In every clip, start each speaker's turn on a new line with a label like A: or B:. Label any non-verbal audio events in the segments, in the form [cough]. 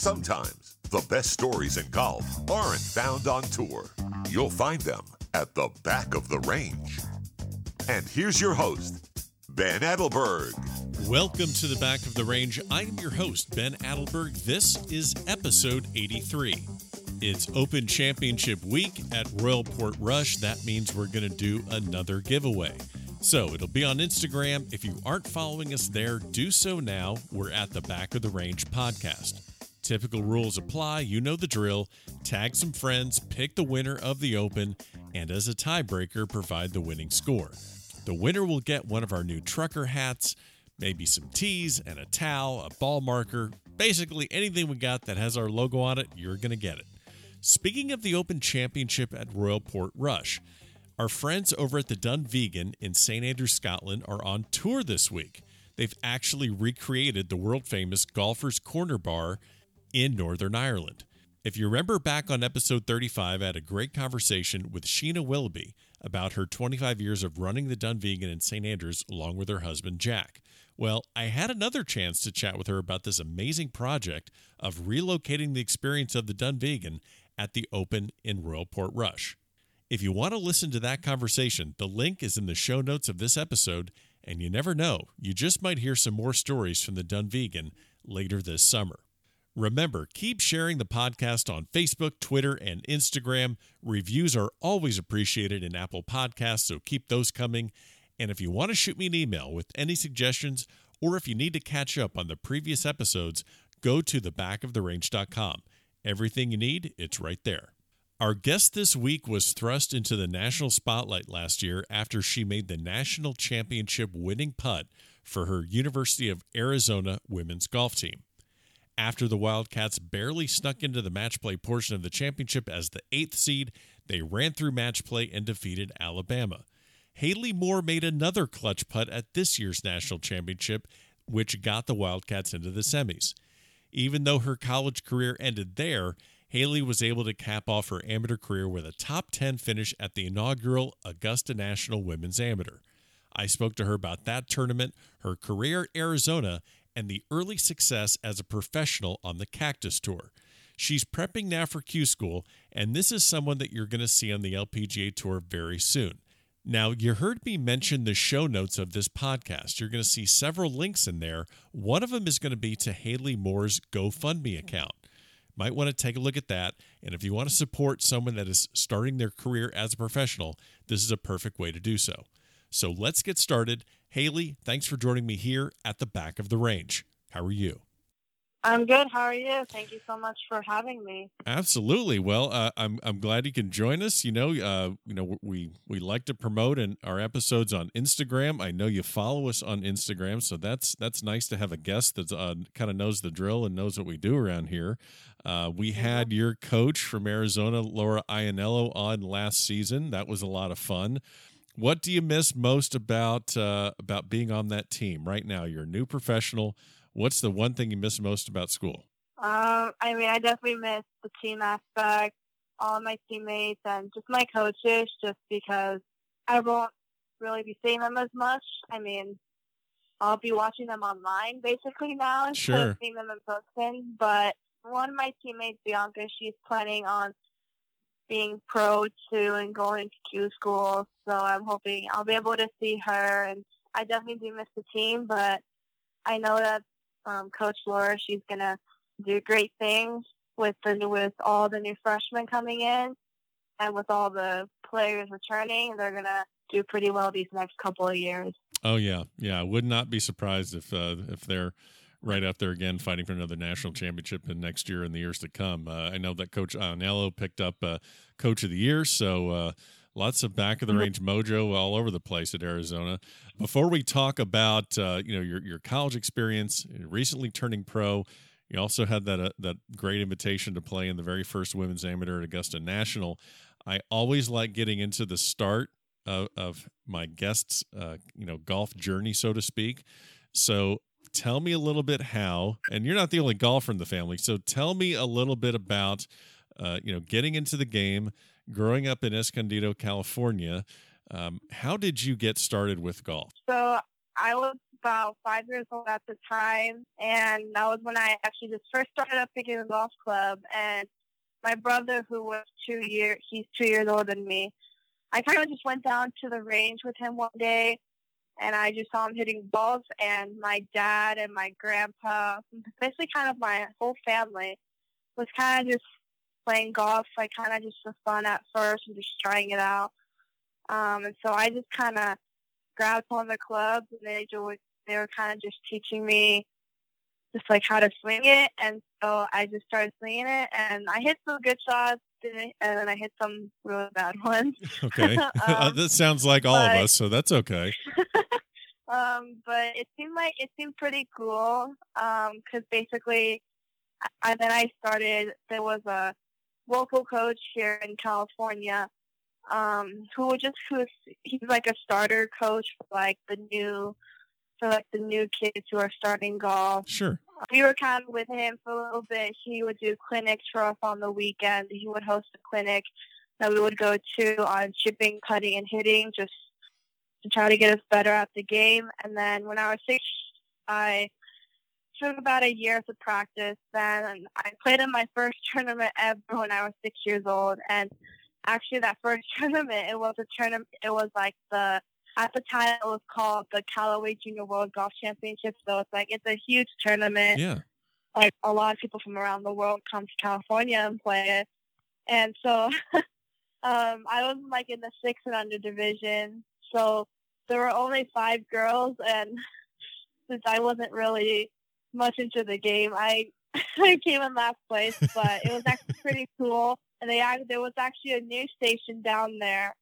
A: Sometimes the best stories in golf aren't found on tour. You'll find them at the back of the range. And here's your host, Ben Adelberg.
B: Welcome to the back of the range. I am your host, Ben Adelberg. This is episode 83. It's Open Championship Week at Royal Portrush. That means we're going to do another giveaway. So it'll be on Instagram. If you aren't following us there, do so now. We're at the Back of the Range podcast. Typical rules apply. You know the drill. Tag some friends, pick the winner of the Open, and as a tiebreaker, provide the winning score. The winner will get one of our new trucker hats, maybe some tees and a towel, a ball marker, basically anything we got that has our logo on it, you're going to get it. Speaking of the Open Championship at Royal Portrush, our friends over at the Dunvegan in St. Andrews, Scotland are on tour this week. They've actually recreated the world famous Golfer's Corner Bar in Northern Ireland. If you remember back on episode 35, I had a great conversation with Sheena Willoughby about her 25 years of running the Dunvegan in St. Andrews along with her husband Jack. Well, I had another chance to chat with her about this amazing project of relocating the experience of the Dunvegan at the Open in Royal Portrush. If you want to listen to that conversation, the link is in the show notes of this episode, and you never know, you just might hear some more stories from the Dunvegan later this summer. Remember, keep sharing the podcast on Facebook, Twitter, and Instagram. Reviews are always appreciated in Apple Podcasts, so keep those coming. And if you want to shoot me an email with any suggestions, or if you need to catch up on the previous episodes, go to thebackoftherange.com. Everything you need, it's right there. Our guest this week was thrust into the national spotlight last year after she made the national championship winning putt for her University of Arizona women's golf team. After the Wildcats barely snuck into the match play portion of the championship as the eighth seed, they ran through match play and defeated Alabama. Haley Moore made another clutch putt at this year's national championship, which got the Wildcats into the semis. Even though her college career ended there, Haley was able to cap off her amateur career with a top 10 finish at the inaugural Augusta National Women's Amateur. I spoke to her about that tournament, her career at Arizona, and the early success as a professional on the Cactus Tour. She's prepping now for Q School, and this is someone that you're going to see on the LPGA Tour very soon. Now, you heard me mention the show notes of this podcast. You're going to see several links in there. One of them is going to be to Haley Moore's GoFundMe account. Might want to take a look at that. And if you want to support someone that is starting their career as a professional, this is a perfect way to do so. So let's get started. Haley, thanks for joining me here at the back of the range. How are you?
C: I'm good. How are you? Thank you so much for having me.
B: Absolutely. Well, uh, I'm I'm glad you can join us. You know, uh, you know we we like to promote in our episodes on Instagram. I know you follow us on Instagram, so that's that's nice to have a guest that uh, kind of knows the drill and knows what we do around here. Uh, we had your coach from Arizona, Laura Ianello, on last season. That was a lot of fun. What do you miss most about uh, about being on that team right now? You're a new professional. What's the one thing you miss most about school?
C: Um, I mean, I definitely miss the team aspect, all my teammates, and just my coaches. Just because I won't really be seeing them as much. I mean, I'll be watching them online basically now instead
B: Sure.
C: of seeing them in person. But one of my teammates, Bianca, she's planning on being pro too and going to Q school. So I'm hoping I'll be able to see her. And I definitely do miss the team, but I know that um, Coach Laura, she's gonna do great things with the with all the new freshmen coming in, and with all the players returning. They're gonna do pretty well these next couple of years.
B: Oh yeah, yeah. I would not be surprised if uh, if they're right up there again, fighting for another national championship in next year and the years to come. Uh, I know that Coach Ianello picked up uh, Coach of the Year, so uh, lots of back of the range mojo all over the place at Arizona. Before we talk about uh, you know your your college experience, recently turning pro, you also had that uh, that great invitation to play in the very first women's amateur at Augusta National. I always like getting into the start of, of my guests, uh, you know, golf journey, so to speak. So tell me a little bit how, and you're not the only golfer in the family. So tell me a little bit about, uh, you know, getting into the game, growing up in Escondido, California. Um, how did you get started with golf?
C: So I was about five years old at the time, and that was when I actually just first started up picking a golf club. And my brother, who was two year, he's two years older than me. I kind of just went down to the range with him one day, and I just saw him hitting balls. And my dad and my grandpa, basically kind of my whole family, was kind of just playing golf, like kind of just for fun at first and just trying it out. Um, and so I just kind of grabbed on the clubs, and they were they were kind of just teaching me just like how to swing it. And so I just started swinging it, and I hit some good shots, and then I hit some really bad [laughs] ones. [laughs]
B: Okay, um, [laughs] that sounds like all but, of us, so that's okay.
C: um, but it seemed like it seemed pretty cool because um, basically, I, then I started. There was a local coach here in California um, who just who's he's like a starter coach for like the new for like the new kids who are starting golf.
B: Sure.
C: We were kind of with him for a little bit. He would do clinics for us on the weekend. He would host a clinic that we would go to on chipping, putting, and hitting, just to try to get us better at the game. And then when I was six, I took about a year to practice. Then I played in my first [laughs] tournament ever when I was six years old. And actually, that first [laughs] tournament, it was a tournament. It was like the at the time it was called the Callaway Junior World Golf Championship. So it's like it's a huge tournament.
B: Yeah.
C: Like a lot of people from around the world come to California and play it. And so [laughs] um, I was like in the six and under division. So there were only five girls and [laughs] since I wasn't really much into the game. I [laughs] I came in last place, but it was actually pretty cool. And they there was actually a news station down there,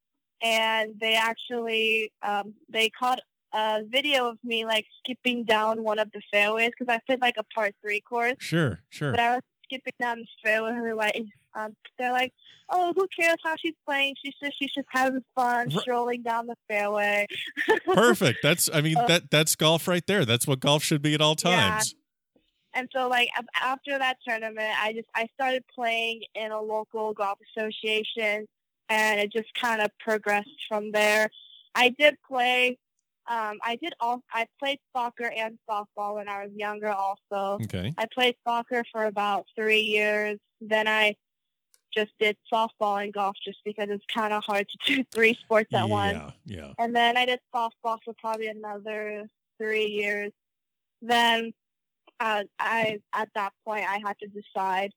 C: and they actually um, they caught a video of me like skipping down one of the fairways because I played like a par three course.
B: Sure, sure.
C: But I was skipping down the fairway, and they're like, um, they're like, oh, who cares how she's playing? She's just she's just having fun, strolling down the fairway. [laughs]
B: Perfect. That's I mean uh, that that's golf right there. That's what golf should be at all times.
C: Yeah. And so, like after that tournament, I just I started playing in a local golf association, and it just kind of progressed from there. I did play. Um, I did all. I played soccer and softball when I was younger. Also,
B: okay.
C: I played soccer for about three years. Then I just did softball and golf just because it's kind of hard to do [laughs] three sports at
B: yeah,
C: once.
B: Yeah.
C: And then I did softball for probably another three years. Then uh, I at that point I had to decide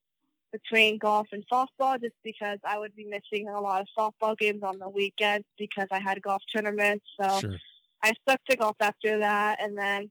C: between golf and softball just because I would be missing a lot of softball games on the weekends because I had golf tournaments. So
B: sure.
C: I stuck to golf after that, and then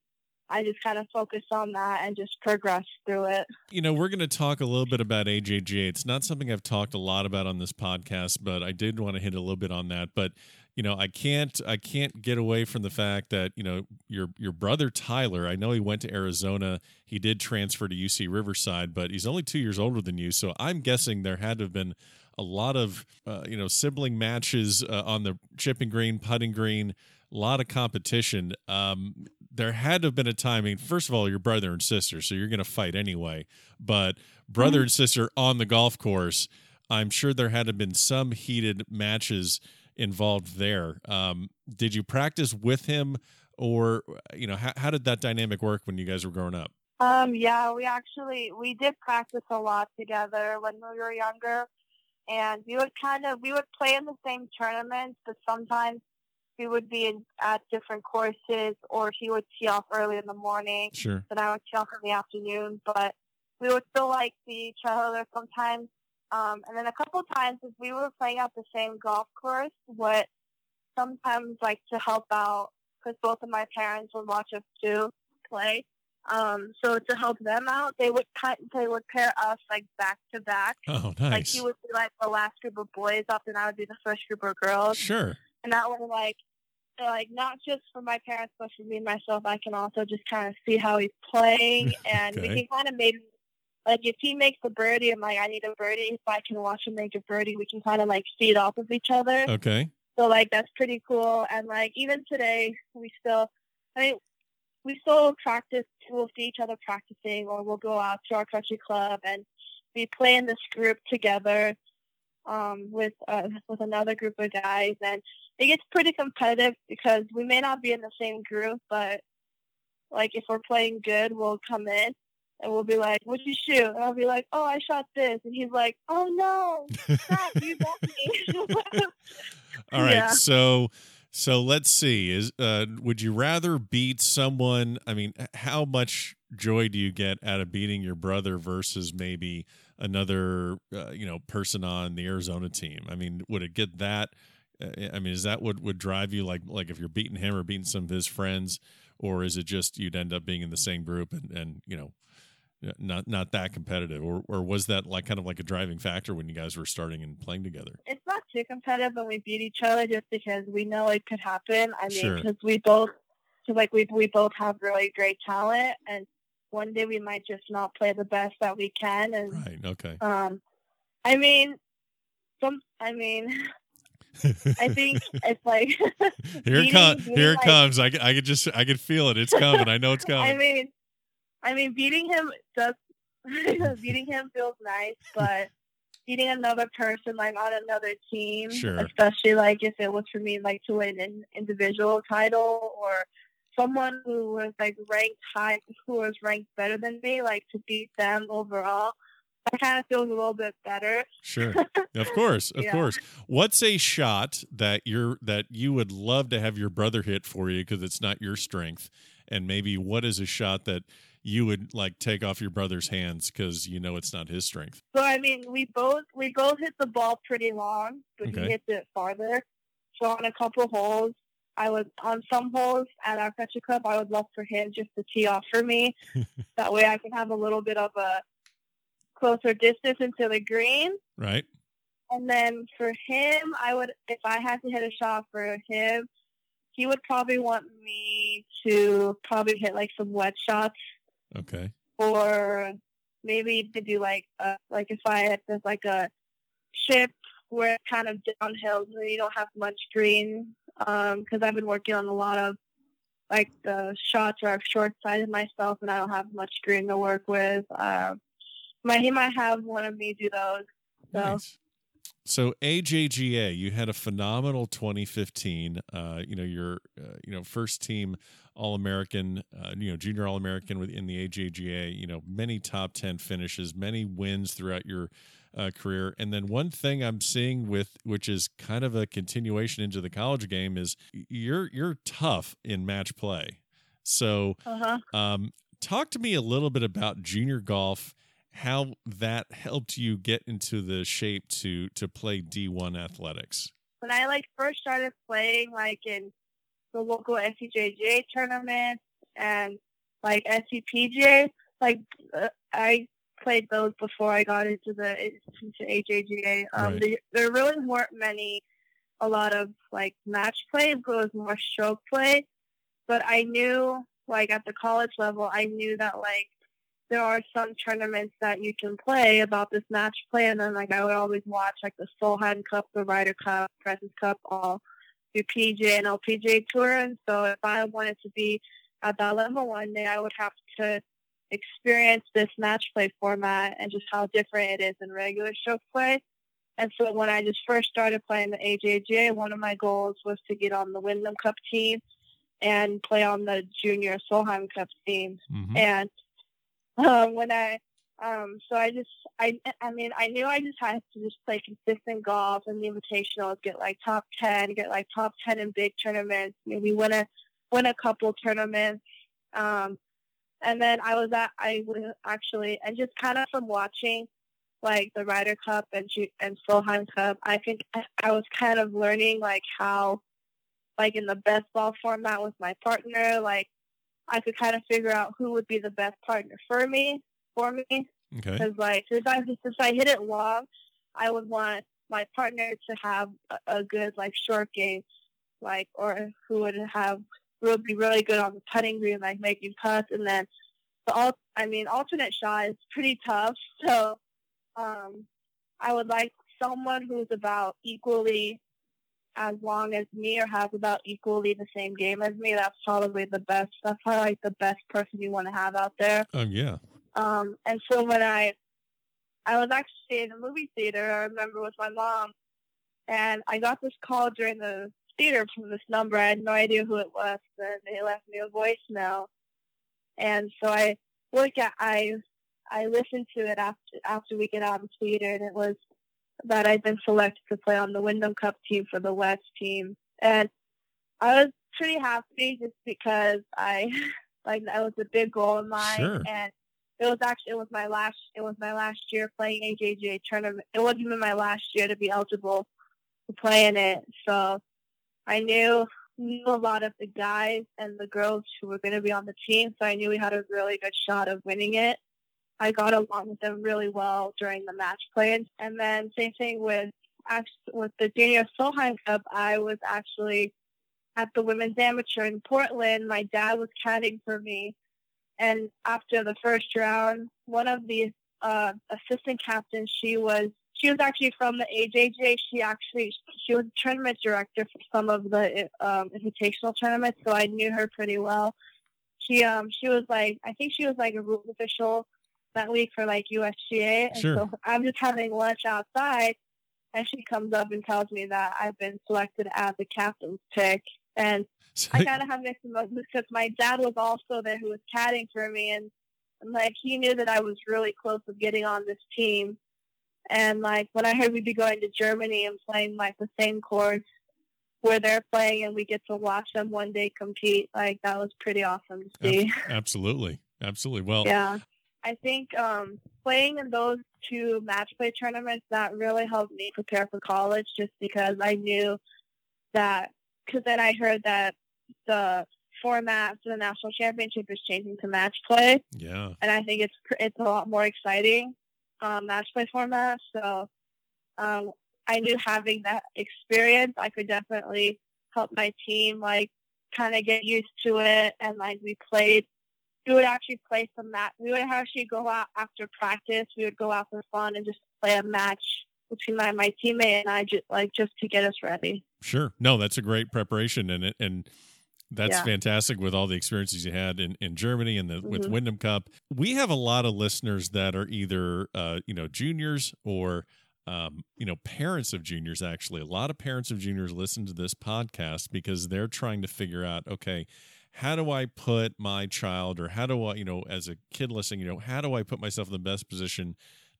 C: I just kind of focused on that and just progressed through it.
B: You know, we're going to talk a little bit about AJGA. It's not something I've talked a lot about on this podcast, but I did want to hit a little bit on that. But you know, I can't I can't get away from the fact that you know your your brother Tyler. I know he went to Arizona. He did transfer to UC Riverside, but he's only two years older than you. So I'm guessing there had to have been a lot of uh, you know sibling matches uh, on the chipping green, putting green a lot of competition. Um, there had to have been a time. I mean, first of all, you're brother and sister, so you're going to fight anyway. But brother mm-hmm. and sister on the golf course, I'm sure there had to have been some heated matches involved there. Um, did you practice with him, or you know, how, how did that dynamic work when you guys were growing up?
C: Um, yeah, we actually we did practice a lot together when we were younger, and we would kind of we would play in the same tournaments, but sometimes we would be in, at different courses, or he would tee off early in the morning.
B: Sure.
C: Then I would tee off in the afternoon. But we would still like see each other sometimes. Um, and then a couple times, if we were playing at the same golf course, what sometimes like to help out because both of my parents would watch us too play. Um, so to help them out, they would cut, they would pair us like back to back.
B: Oh, nice.
C: Like he would be like the last group of boys up, and I would be the first group of girls.
B: Sure.
C: And that would like like not just for my parents, but for me and myself, I can also just kind of see how he's playing, [laughs] and okay. we can kind of maybe like if he makes a birdie, I'm like I need a birdie. If I can watch him make a birdie, we can kind of like feed off of each other.
B: Okay.
C: So like that's pretty cool, and like even today, we still, I mean, we still practice. We'll see each other practicing, or we'll go out to our country club and we play in this group together um, with uh, with another group of guys, and it gets pretty competitive because we may not be in the same group, but like if we're playing good, we'll come in and we'll be like, "What'd you shoot?" And I'll be like, "Oh, I shot this," and he's like, "Oh no, stop! You [laughs] got me." [laughs]
B: All right,
C: Yeah.
B: so so let's see. Is uh, would you rather beat someone? I mean, how much joy do you get out of beating your brother versus maybe another uh, you know person on the Arizona team? I mean, would it get that? Uh, I mean, is that what would drive you? Like like if you're beating him or beating some of his friends, or is it just you'd end up being in the same group and and you know. Not not that competitive, or or was that like kind of like a driving factor when you guys were starting and playing together?
C: it's not too competitive when we beat each other, just because we know it could happen. I mean,
B: Sure.
C: because we both, cause like we we both have really great talent, and one day we might just not play the best that we can, and
B: Right. Okay.
C: um, I mean, some, I mean, I think it's like [laughs]
B: Here it comes. Here it
C: like-
B: comes. I, I could just I could feel it. It's coming. I know it's [laughs] coming.
C: I mean, I mean, beating him does [laughs] beating him feels nice, but beating another person like on another team,
B: Sure.
C: especially like if it was for me like to win an individual title or someone who was like ranked high, who was ranked better than me, like to beat them overall, that kind of feels a little bit better.
B: Sure. [laughs] Of course. Of
C: Yeah.
B: course. What's a shot that you're that you would love to have your brother hit for you because it's not your strength, and maybe what is a shot that you would like take off your brother's hands because you know it's not his strength?
C: So I mean, we both we both hit the ball pretty long, but
B: Okay.
C: he hits it farther. So on a couple holes, I was on some holes at our Country Club, I would love for him just to tee off for me. [laughs] that way, I can have a little bit of a closer distance into the green.
B: Right.
C: And then for him, I would if I had to hit a shot for him, he would probably want me to probably hit like some wet shots
B: Okay.
C: or maybe to do like a, like if I had like a ship where it's kind of downhill where you don't have much green because I've been working on a lot of like the shots where I've short sighted myself and I don't have much green to work with. Um, might he might have one of me do those. So
B: Nice. So AJGA, you had a phenomenal 2015. Uh, you know your uh, you know first team All American, uh, you know junior All American within the AJGA. You know many top 10 finishes, many wins throughout your uh, career. And then one thing I'm seeing with which is kind of a continuation into the college game is you're you're tough in match play. So
C: uh huh.
B: um, talk to me a little bit about junior golf, how that helped you get into the shape to to play D1 athletics.
C: when I like first started playing like in the local NCJJ tournaments and like SCPGA, like uh, I played those before I got into the into AJGA. Um,
B: Right.
C: there, there really weren't many, a lot of like match play, but it was more stroke play. But I knew like at the college level, I knew that like there are some tournaments that you can play about this match play, and then like I would always watch like the Solheim Cup, the Ryder Cup, President's Cup, all through PGA and LPGA tour. And so if I wanted to be at that level one day, I would have to experience this match play format and just how different it is in regular stroke play. And so when I just first started playing the AJGA, one of my goals was to get on the Wyndham Cup team and play on the Junior Solheim Cup team
B: Mhm.
C: and um, when I um, so I just I I mean I knew I just had to just play consistent golf and the invitationals, get like top ten, get like top ten in big tournaments, maybe win a win a couple tournaments. Um, and then I was at I was actually and just kind of from watching like the Ryder Cup and and Solheim Cup, I think I was kind of learning like how like in the best ball format with my partner, like I could kind of figure out who would be the best partner for me, for me.
B: Okay.
C: Because like since I since I hit it long, I would want my partner to have a, a good like short game, like or who would have would be really good on the putting green, like making putts, and then the all I mean alternate shot is pretty tough. [laughs] So um, I would like someone who's about equally as long as me or has about equally the same game as me. That's probably the best. That's probably like the best person you want to have out there.
B: Um. Yeah.
C: Um, and so when I, I was actually in a movie theater, I remember with my mom, and I got this call during the theater from this number. I had no idea who it was, and they left me a voicemail. And so I look at I I listened to it after after we get out of the theater, and it was that I've been selected to play on the Wyndham Cup team for the West team, and I was pretty happy just because I [laughs] like that was a big goal of mine,
B: Sure.
C: and it was actually it was my last it was my last year playing AJGA tournament. It wasn't even my last year to be eligible to play in it, so I knew knew a lot of the guys and the girls who were going to be on the team, so I knew we had a really good shot of winning it. I got along with them really well during the match play, and then same thing with with the Junior Solheim Cup. I was actually at the women's amateur in Portland. My dad was caddying for me, and after the first round, one of the uh, assistant captains, she was she was actually from the AJGA. She actually she was tournament director for some of the um, invitational tournaments, so I knew her pretty well. She um she was like I think she was like a rules official that week for like USGA, and
B: Sure.
C: so [laughs] I'm just having lunch outside, and she comes up and tells me that I've been selected as the captain's pick, and
B: So-
C: I kind of have mixed emotions because my dad was also there who was caddying for me, and, and like he knew that I was really close of getting on this team. And like when I heard we'd be going to Germany and playing like the same course where they're playing, and we get to watch them one day compete, like that was pretty awesome to see.
B: Absolutely. Absolutely. Well, [laughs]
C: Yeah. I think um, playing in those two match play tournaments that really helped me prepare for college just because I knew that because then I heard that the format for the national championship is changing to match play
B: yeah.
C: and I think it's it's a lot more exciting um, match play format so um, I knew having that experience I could definitely help my team like kind of get used to it and like we played we would actually play some match. We would actually go out after practice. We would go out for fun and just play a match between my, my teammate and I, just like just to get us ready.
B: Sure. No, that's a great preparation, and it and that's
C: Yeah.
B: fantastic with all the experiences you had in, in Germany and the with
C: Mhm.
B: Wyndham Cup. We have a lot of listeners that are either uh, you know juniors or um, you know parents of juniors. Actually, a lot of parents of juniors listen to this podcast because they're trying to figure out okay. How do I put my child, or how do I, you know, as a kid listening, you know, how do I put myself in the best position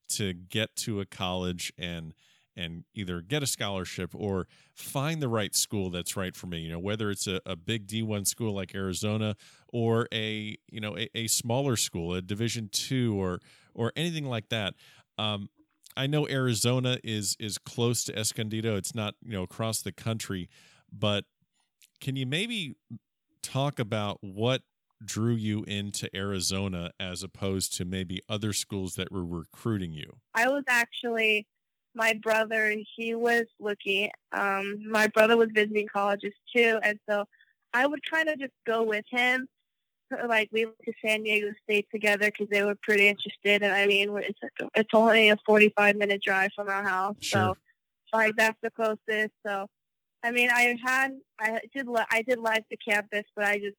B: to get to a college and and either get a scholarship or find the right school that's right for me? You know whether it's a, a big d1 school like arizona or a you know a, a smaller school a division two or or anything like that. Um, i know arizona is is close to escondido. It's not you know across the country but can you maybe talk about what drew you into arizona as opposed to maybe other schools that were recruiting you
C: I was actually my brother. He was looking. Um, my brother was visiting colleges too, and so I would kind of just go with him. Like we went to San Diego State together because they were pretty interested, and I mean it's it's only a forty five minute drive from our house,
B: Sure.
C: so like that's the closest. So, I mean, I had I did I did like the campus, but I just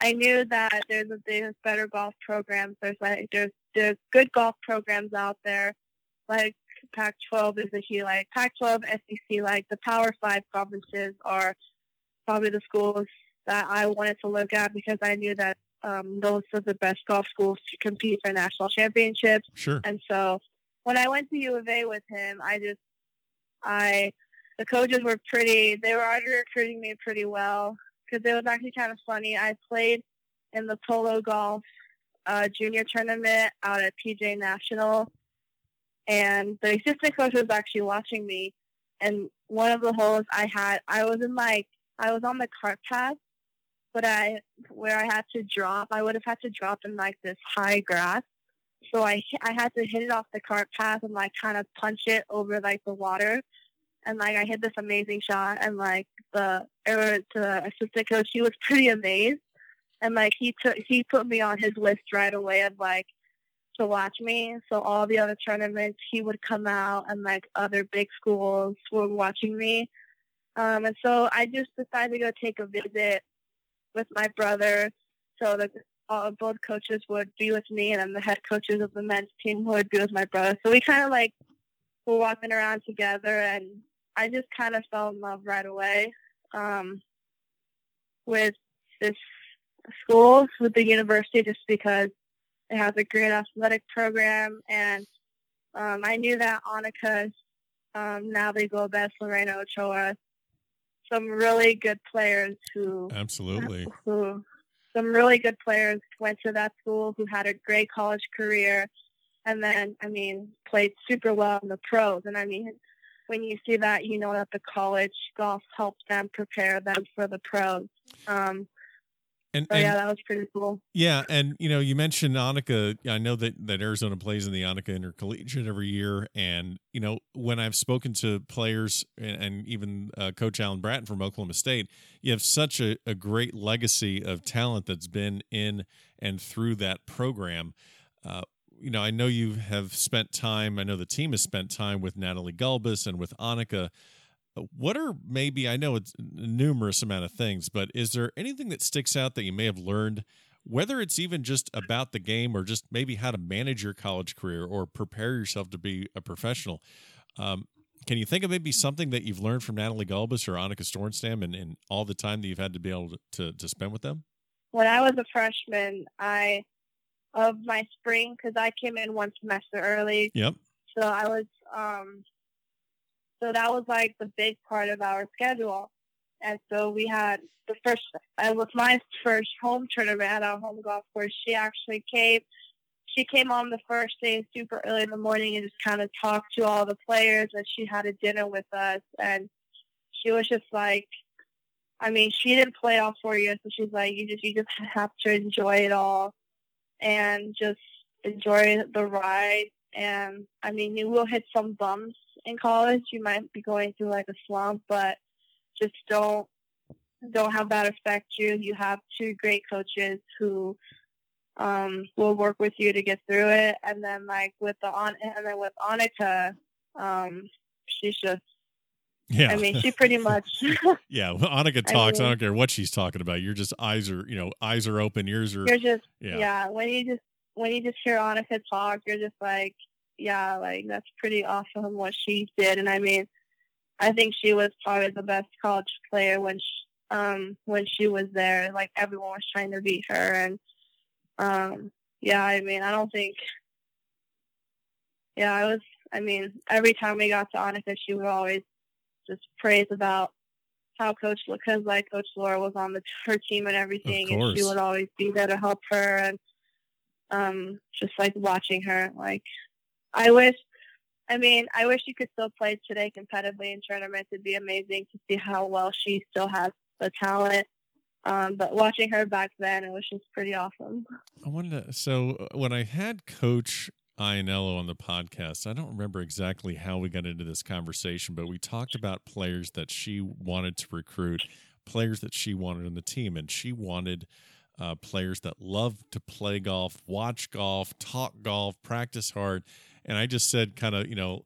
C: I knew that there's a there's better golf programs. There's like there's there's good golf programs out there, like Pac-12 is a huge like Pac-12, SEC, like the Power Five conferences are probably the schools that I wanted to look at because I knew that um, those are the best golf schools to compete for national championships.
B: sure
C: And so when I went to U of A with him, I just, I, the coaches were pretty, they were already recruiting me pretty well because it was actually kind of funny. I played in the polo golf uh, junior tournament out at PGA National, and the assistant coach was actually watching me. And one of the holes I had, I was in like, I was on the cart path, but I, where I had to drop, I would have had to drop in like this high grass. So I I had to hit it off the cart path and like kind of punch it over like the water, and like I hit this amazing shot and like the or the assistant coach he was pretty amazed, and like he took he put me on his list right away of like to watch me. So all the other tournaments he would come out and like other big schools were watching me, um, and so I just decided to go take a visit with my brother. So that uh, both coaches would be with me, and then the head coaches of the men's team would be with my brother. So we kind of like were walking around together, and I just kind of fell in love right away um, with this school, with the university just because it has a great athletic program. And um, I knew that Annika, um, Natalie Gulbis Lorena Ochoa, some really good players who
B: absolutely
C: who some really good players went to that school who had a great college career and then I mean played super well in the pros and I mean when you see that you know that the college golf helped them prepare them for the pros um,
B: and,
C: so
B: and,
C: yeah, that was pretty cool.
B: Yeah, and you know, you mentioned Annika. I know that that Arizona plays in the Annika Intercollegiate every year, and you know, when I've spoken to players and, and even uh, Coach Alan Bratton from Oklahoma State, you have such a, a great legacy of talent that's been in and through that program. Uh, you know, I know you have spent time. I know the team has spent time with Natalie Gulbis and with Annika what are maybe I know it's a numerous amount of things, but is there anything that sticks out that you may have learned, whether it's even just about the game or just maybe how to manage your college career or prepare yourself to be a professional? Um, can you think of maybe something that you've learned from Natalie Gulbis or Annika Sorenstam and, and all the time that you've had to be able to, to spend with them?
C: When I was a freshman, I of my spring because I came in one semester early.
B: Yep.
C: So I was um, so that was like the big part of our schedule. And so we had the first, it was my first home tournament at our home golf course. She actually came, she came on the first day super early in the morning and just kind of talked to all the players and she had a dinner with us. And she was just like, I mean, she didn't play all four years, so she's like, you just, you just have to enjoy it all and just enjoy the ride. And I mean, you will hit some bumps in college, you might be going through like a slump, but just don't don't have that affect you. You have two great coaches who um, will work with you to get through it. And then like with the on and then with Annika, um, she's just
B: yeah.
C: I mean, she pretty much. [laughs]
B: yeah. Well, Annika [laughs] talks. I, mean, I, don't care what she's talking about. You're just eyes are, you know, eyes are open, ears are.
C: You're just, yeah. yeah. When you just, when you just hear Annika talk, you're just like, yeah, like that's pretty awesome what she did. And I mean, I think she was probably the best college player when she, um when she was there. Like everyone was trying to beat her, and um yeah, I mean, I don't think. Yeah, I was. I mean, every time we got to Annika, she would always just praise about how Coach because like Coach Laura was on the her team and everything, and she would always be there to help her and um just like watching her like I wish, I mean, I wish she could still play today competitively in tournaments. It'd be amazing to see how well she still has the talent. Um, but watching her back then, it was just pretty awesome.
B: I wanted to, so uh, when I had Coach Ianello on the podcast, I don't remember exactly how we got into this conversation, but we talked about players that she wanted to recruit, players that she wanted on the team, and she wanted uh, players that love to play golf, watch golf, talk golf, practice hard and I just said, kind of, you know,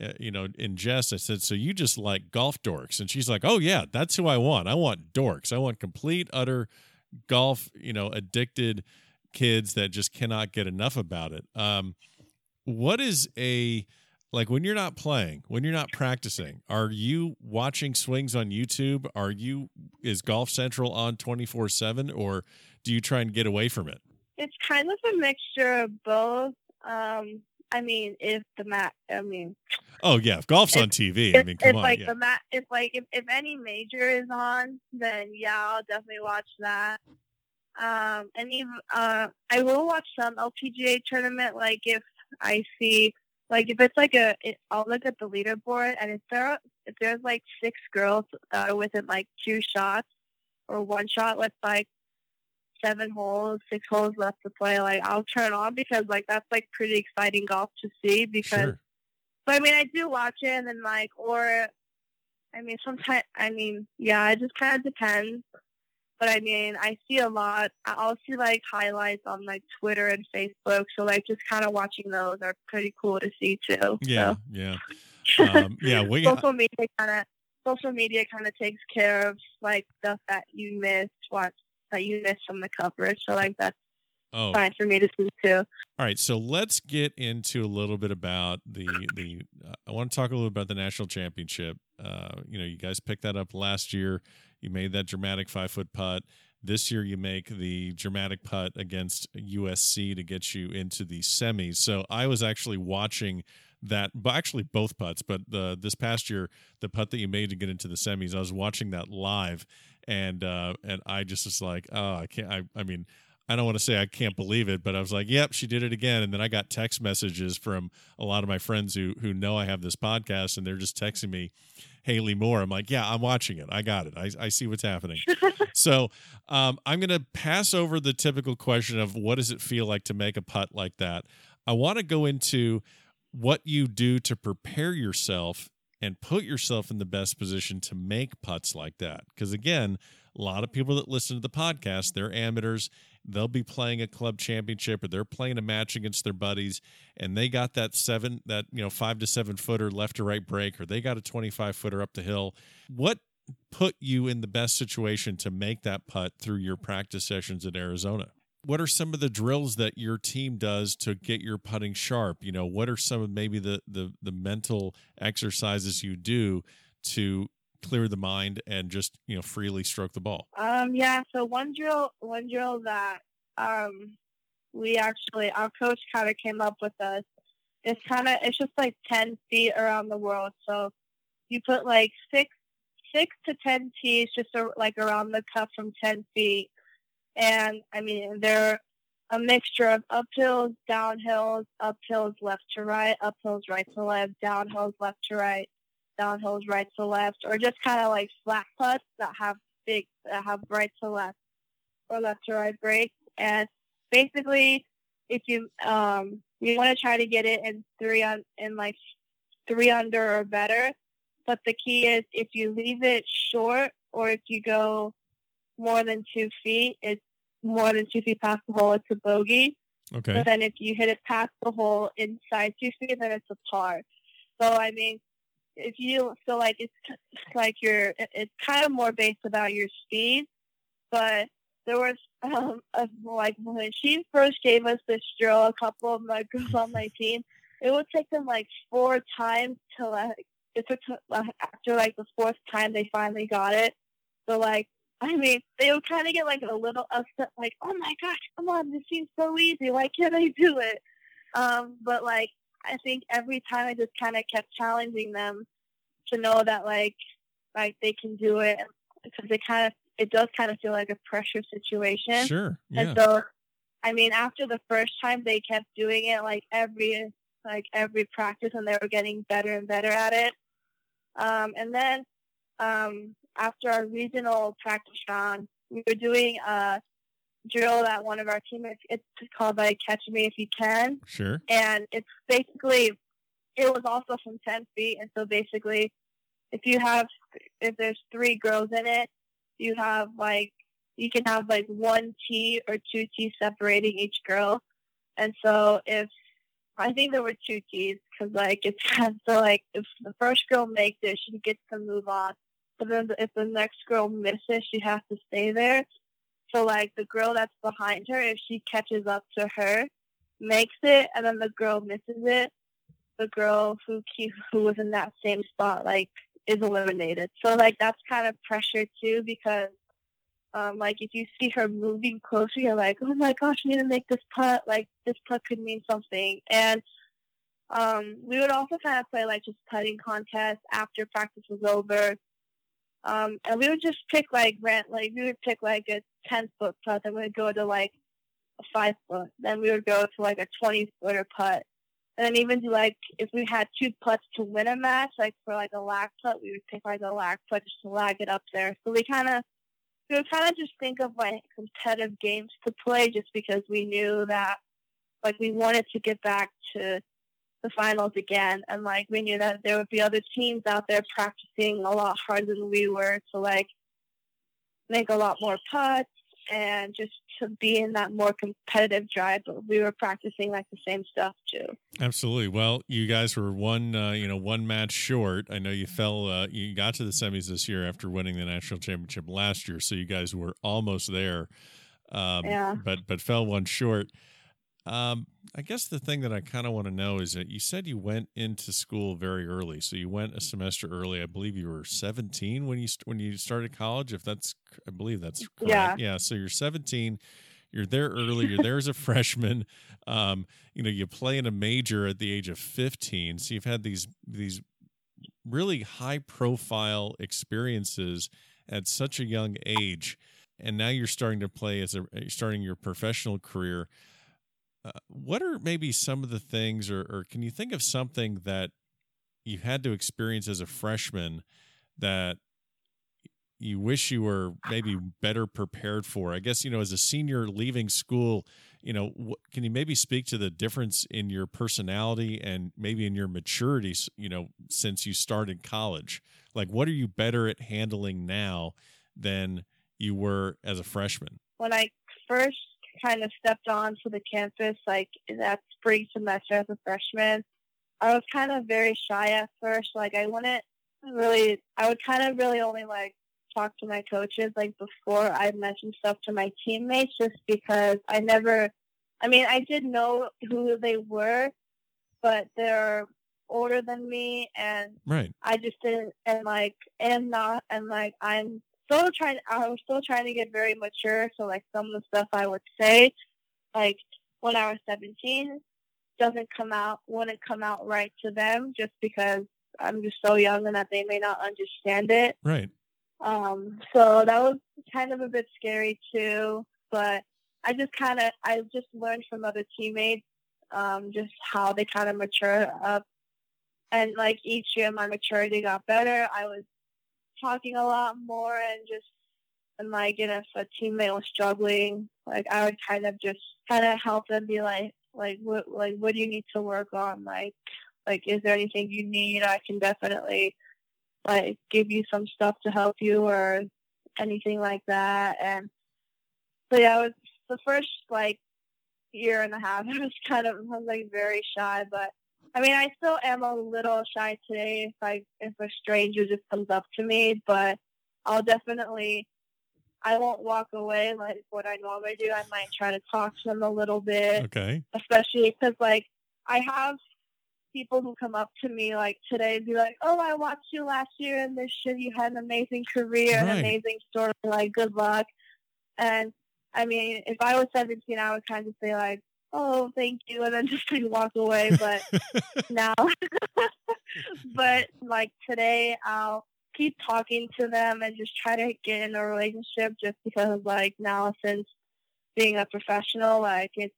B: uh, you know, in jest, I said, "So you just like golf dorks?" And she's like, "Oh yeah, that's who I want. I want dorks. I want complete, utter golf, you know, addicted kids that just cannot get enough about it." Um, what is a like when you're not playing, when you're not practicing? Are you watching swings on YouTube? Are you is Golf Central on twenty four seven, or do you try and get away from it?
C: It's kind of a mixture of both. Um, I mean, if the mat, I mean.
B: Oh yeah, if golf's if, on TV. If, I mean, come
C: if,
B: on.
C: Like
B: yeah.
C: the mat, if like if, if any major is on, then yeah, I'll definitely watch that. Um, and even uh, I will watch some LPGA tournament. Like if I see, like if it's like a, it, I'll look at the leaderboard, and if there are, if there's like six girls that are within like two shots or one shot with like seven holes, six holes left to play, like I'll turn on because like that's like pretty exciting golf to see because sure. but I mean I do watch it and then like or I mean sometimes I mean yeah, it just kinda depends. But I mean I see a lot I'll see like highlights on like Twitter and Facebook. So like just kinda watching those are pretty cool to see too.
B: Yeah,
C: so.
B: yeah. Um, [laughs] yeah, we
C: social media kinda social media kind of takes care of like stuff that you missed watch that you missed from the coverage. So like that's oh. fine for me to see too.
B: All right, so let's get into a little bit about the the. Uh, I want to talk a little bit about the national championship. Uh, you know, you guys picked that up last year. You made that dramatic five foot putt. This year, you make the dramatic putt against USC to get you into the semis. So I was actually watching that, but actually both putts. But the this past year, the putt that you made to get into the semis, I was watching that live, and uh, and I just was like, oh, I can't. I, I mean, I don't want to say I can't believe it, but I was like, "Yep, she did it again." And then I got text messages from a lot of my friends who who know I have this podcast, and they're just texting me, Haley Moore. I'm like, "Yeah, I'm watching it. I got it. I, I see what's happening." [laughs] so um, I'm going to pass over the typical question of what does it feel like to make a putt like that. I want to go into what you do to prepare yourself and put yourself in the best position to make putts like that. Because again, a lot of people that listen to the podcast, they're amateurs they'll be playing a club championship or they're playing a match against their buddies and they got that seven that you know five to seven footer left to right break or they got a 25 footer up the hill. What put you in the best situation to make that putt through your practice sessions in arizona? What are some of the drills that your team does to get your putting sharp? You know what are some of maybe the the, the mental exercises you do to clear the mind and just you know freely stroke the ball?
C: Um, yeah. So one drill, one drill that um, we actually our coach kind of came up with us. It's kind of it's just like ten feet around the world. So you put like six six to ten tees just like around the cup from ten feet, and I mean they're a mixture of uphills, downhills, uphills left to right, uphills right to left, downhills left to right downhills right to left, or just kind of like flat putts that have big that have right to left or left to right breaks. And basically, if you um you want to try to get it in three on in like three under or better. But the key is if you leave it short or if you go more than two feet, it's more than two feet past the hole, it's a bogey.
B: Okay.
C: But then if you hit it past the hole inside two feet, then it's a par. So I mean, if you feel like it's like you're, it's kind of more based about your speed, but there was um, a, like when she first gave us this drill, a couple of my girls on my [laughs] team, it would take them like four times to like it took to, after like the fourth time they finally got it. So like I mean, they would kind of get like a little upset, like, "Oh my gosh, come on, this seems so easy. Why can't I do it?" Um, but like I think every time I just kind of kept challenging them to know that like like they can do it because it kind of it does kind of feel like a pressure situation.
B: Sure.
C: Yeah. And so, I mean, after the first time, they kept doing it like every like every practice, and they were getting better and better at it. Um, and then um, after our regional practice round, we were doing a drill that one of our teammates, it's called like Catch Me If You Can.
B: Sure.
C: And it's basically, it was also from 10 feet. And so basically, if you have, if there's three girls in it, you have like, you can have like one tee or two tees separating each girl. And so if, I think there were two tees because like it's so like if the first girl makes it, she gets to move on. But then if the next girl misses, she has to stay there. So like the girl that's behind her, if she catches up to her, makes it, and then the girl misses it, the girl who who was in that same spot like is eliminated. So like that's kind of pressure too because um, like if you see her moving closer, you're like, oh my gosh, I need to make this putt. Like this putt could mean something. And um, we would also kind of play like just putting contests after practice was over. Um, and we would just pick like rent, like we would pick like a 10 foot putt, then we would go to like a five foot, then we would go to like a 20 footer putt. And then even do like, if we had two putts to win a match, like for like a lag putt, we would pick like a lag putt just to lag it up there. So we kind of, we would kind of just think of like competitive games to play just because we knew that like we wanted to get back to the finals again. And like we knew that there would be other teams out there practicing a lot harder than we were to like make a lot more putts and just to be in that more competitive drive. But we were practicing like the same stuff too.
B: Absolutely. Well, you guys were one, uh, you know, one match short. I know you fell, uh, you got to the semis this year after winning the national championship last year, so you guys were almost there. Um,
C: yeah.
B: But but fell one short Um, I guess the thing that I kind of want to know is that you said you went into school very early, so you went a semester early. I believe you were 17 when you when you started college. If that's, I believe that's correct.
C: Yeah.
B: Yeah. So you're 17. You're there [laughs] early. You're there as a freshman. Um, you know, you play in a major at the age of 15. So you've had these these really high profile experiences at such a young age, and now you're starting to play as a starting your professional career. Uh, what are maybe some of the things, or, or can you think of something that you had to experience as a freshman that you wish you were maybe better prepared for? I guess, you know, as a senior leaving school, you know, can you maybe speak to the difference in your personality and maybe in your maturity, you know, since you started college? Like, what are you better at handling now than you were as a freshman?
C: When I first kind of stepped onto the campus, like that spring semester as a freshman, I was kind of very shy at first. Like, I wouldn't really, I would kind of really only like talk to my coaches like before I mentioned stuff to my teammates just because I never I mean I did know who they were but they're older than me and
B: Right.
C: I just didn't and like and not and like I'm still trying I was still trying to get very mature so like some of the stuff I would say like when I was 17 doesn't come out wouldn't come out right to them just because I'm just so young and that they may not understand it
B: Right.
C: um, so that was kind of a bit scary too, but I just kind of I just learned from other teammates um, just how they kind of mature up, and like each year my maturity got better. I was talking a lot more and just and like you know if a teammate was struggling, like I would kind of just kind of help them be like like what like what do you need to work on like like is there anything you need? I can definitely like give you some stuff to help you or anything like that. And so yeah, it was the first like year and a half. [laughs] I was kind of I was like very shy, but I mean I still am a little shy today if I if a stranger just comes up to me, but I'll definitely I won't walk away like what I normally do. I might try to talk to them a little bit
B: Okay.
C: especially because like I have people who come up to me like today and be like, "Oh, I watched you last year in this show. You had an amazing career,
B: Right.
C: an amazing story. Like, good luck." And I mean, if I was 17, I would kind of say like, "Oh, thank you," and then just like walk away. But [laughs] now, [laughs] but like today, I'll keep talking to them and just try to get in a relationship. Just because like now, since being a professional, like it's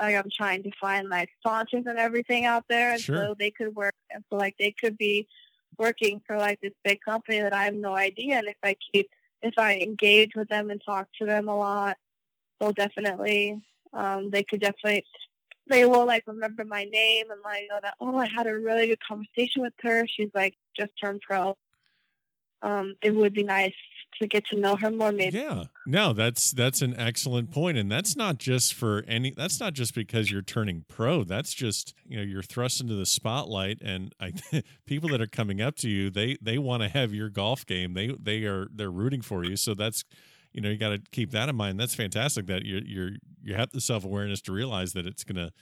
C: like I'm trying to find like sponsors and everything out there, and
B: Sure.
C: so they could work, and so like they could be working for like this big company that I have no idea. And if I keep, if I engage with them and talk to them a lot, they'll definitely, um, they could definitely, they will like remember my name and like know that oh I had a really good conversation with her. She's like just turned pro. Um, it would be nice to get to know her more, maybe.
B: Yeah. No, that's that's an excellent point and that's not just for any that's not just because you're turning pro. That's just, you know, you're thrust into the spotlight and I [laughs] people that are coming up to you, they they want to have your golf game. They they are they're rooting for you. So that's you know, you got to keep that in mind. That's fantastic that you're you're you have the self-awareness to realize that it's to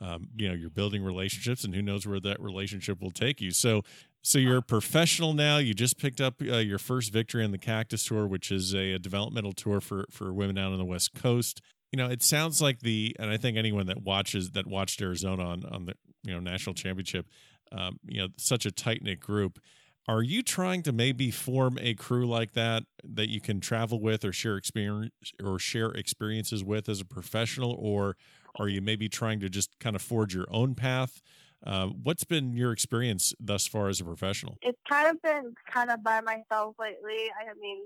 B: um, you know, you're building relationships and who knows where that relationship will take you. So so you're a professional now. You just picked up uh, your first victory on the Cactus Tour, which is a, a developmental tour for for women out on the West Coast. You know, it sounds like the, and I think anyone that watches that watched Arizona on on the you know national championship, um, you know, such a tight knit group. Are you trying to maybe form a crew like that that you can travel with or share experience or share experiences with as a professional, or are you maybe trying to just kind of forge your own path? Uh, what's been your experience thus far as a professional?
C: it's kind of been kind of by myself lately. I mean,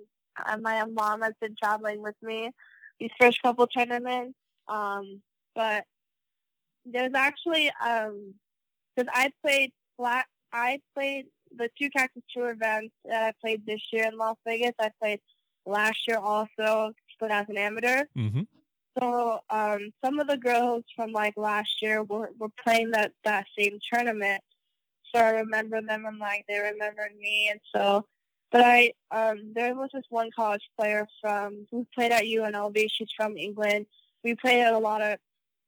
C: uh, my mom has been traveling with me these first couple tournaments. Um, but there's actually um, because I played flat. I played the two Cactus Tour events that I played this year in Las Vegas. I played last year also, but as an amateur.
B: Mm-hmm.
C: So um, some of the girls from like last year were, were playing that, that same tournament. So I remember them and like they remembered me and so but I um there was this one college player from who played at UNLV, she's from England. We played at a lot of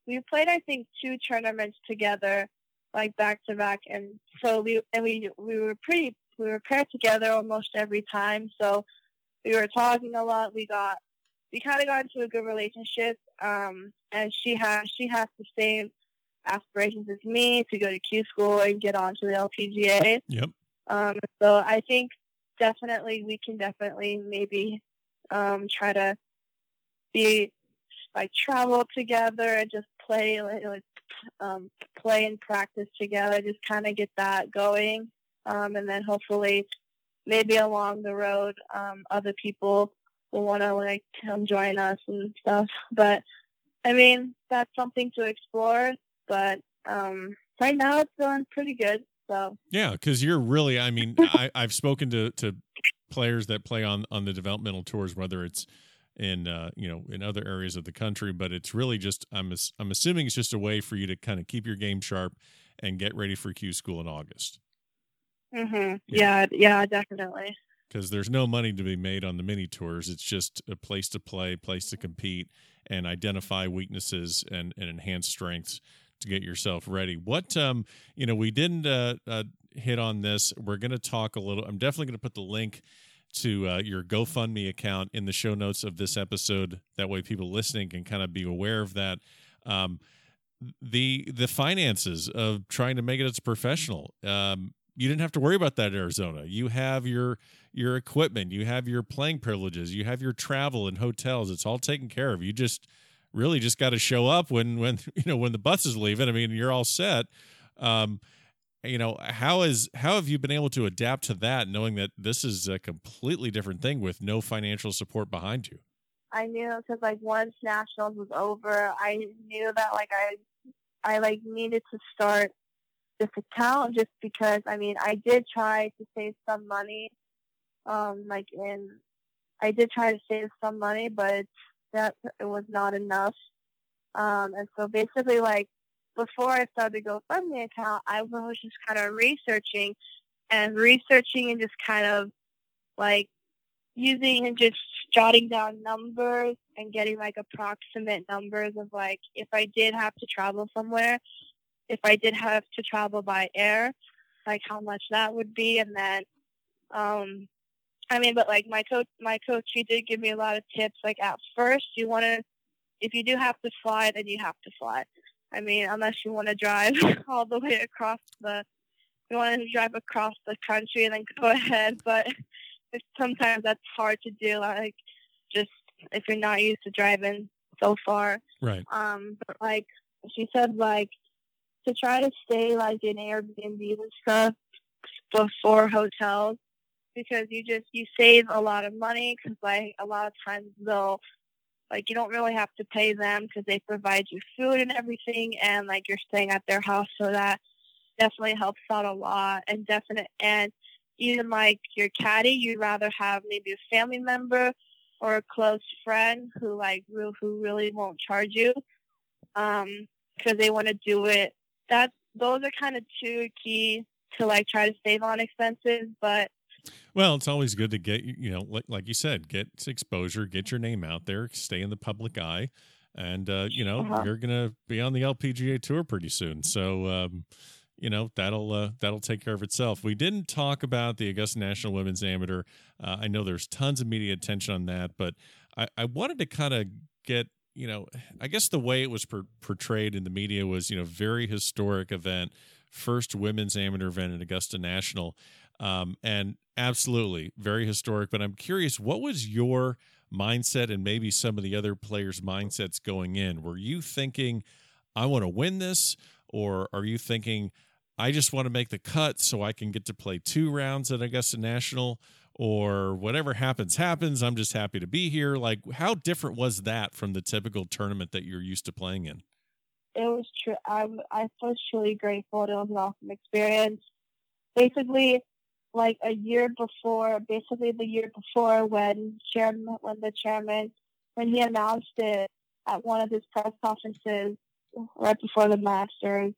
C: we played I think two tournaments together, like back to back, and so we and we we were pretty we were paired together almost every time. So we were talking a lot. We got we kind of got into a good relationship. Um, and she has she has the same aspirations as me to go to Q school and get onto the LPGA.
B: Yep.
C: Um, so I think definitely we can definitely maybe um, try to be like travel together and just play like um, play and practice together. Just kind of get that going, um, and then hopefully maybe along the road um, other people will want to like come join us and stuff. But I mean that's something to explore. But um, right now it's going pretty good. So
B: yeah, because you're really, I mean, [laughs] I, I've spoken to to players that play on on the developmental tours, whether it's in uh, you know in other areas of the country, but it's really just I'm I'm assuming it's just a way for you to kind of keep your game sharp and get ready for Q school in August.
C: Mm-hmm. Yeah. yeah, definitely.
B: Because there's no money to be made on the mini tours. It's just a place to play, place to compete, and identify weaknesses and, and enhance strengths to get yourself ready. What um, you know, we didn't uh, uh hit on this. We're going to talk a little. I'm definitely going to put the link to uh, your GoFundMe account in the show notes of this episode. That way, people listening can kind of be aware of that. Um, the the finances of trying to make it as a professional. Um, you didn't have to worry about that in Arizona. You have your your equipment, you have your playing privileges, you have your travel and hotels. It's all taken care of. You just really just got to show up when when [laughs] you know when the bus is leaving. I mean, you're all set. Um, you know how is how have you been able to adapt to that knowing that this is a completely different thing with no financial support behind you?
C: I knew because like once nationals was over i knew that like i i like needed to start this account just because i mean i did try to save some money um like in i did try to save some money but that it was not enough. Um and so basically like before I started the GoFundMe account, I was just kind of researching and researching and just kind of like using and just jotting down numbers and getting like approximate numbers of like if I did have to travel somewhere, if I did have to travel by air, like how much that would be, and then, um, I mean, but like my coach, my coach, he did give me a lot of tips. Like at first, you want to, if you do have to fly, then you have to fly. I mean, unless you want to drive [laughs] all the way across the, you want to drive across the country and then go [laughs] ahead. But sometimes that's hard to do. Like, just if you're not used to driving so far.
B: Right.
C: Um, but like she said, like to try to stay like in Airbnb and stuff before hotels because you just you save a lot of money because like a lot of times they'll like you don't really have to pay them because they provide you food and everything, and like you're staying at their house, so that definitely helps out a lot. And definite and even like your caddy, you'd rather have maybe a family member or a close friend who like who really won't charge you um because they want to do it that those are kind of two key to like try to save on expenses but
B: well, it's always good to get you know, like, like you said, get exposure, get your name out there, stay in the public eye, and uh, you know uh-huh. you're gonna be on the LPGA tour pretty soon. So um, you know that'll uh, that'll take care of itself. We didn't talk about the Augusta National Women's Amateur. Uh, I know there's tons of media attention on that, but I, I wanted to kind of get you know, I guess the way it was per- portrayed in the media was you know very historic event, first women's amateur event at Augusta National. Um, and absolutely very historic. But I'm curious, what was your mindset and maybe some of the other players' mindsets going in? Were you thinking, I want to win this? Or are you thinking, I just want to make the cut so I can get to play two rounds at Augusta National? Or whatever happens, happens. I'm just happy to be here. Like, how different was that from the typical tournament that you're used to playing in?
C: It was true. I'm, I was truly grateful. It was an awesome experience. Basically, like a year before, basically the year before when chairman, when the chairman, when he announced it at one of his press conferences right before the Masters,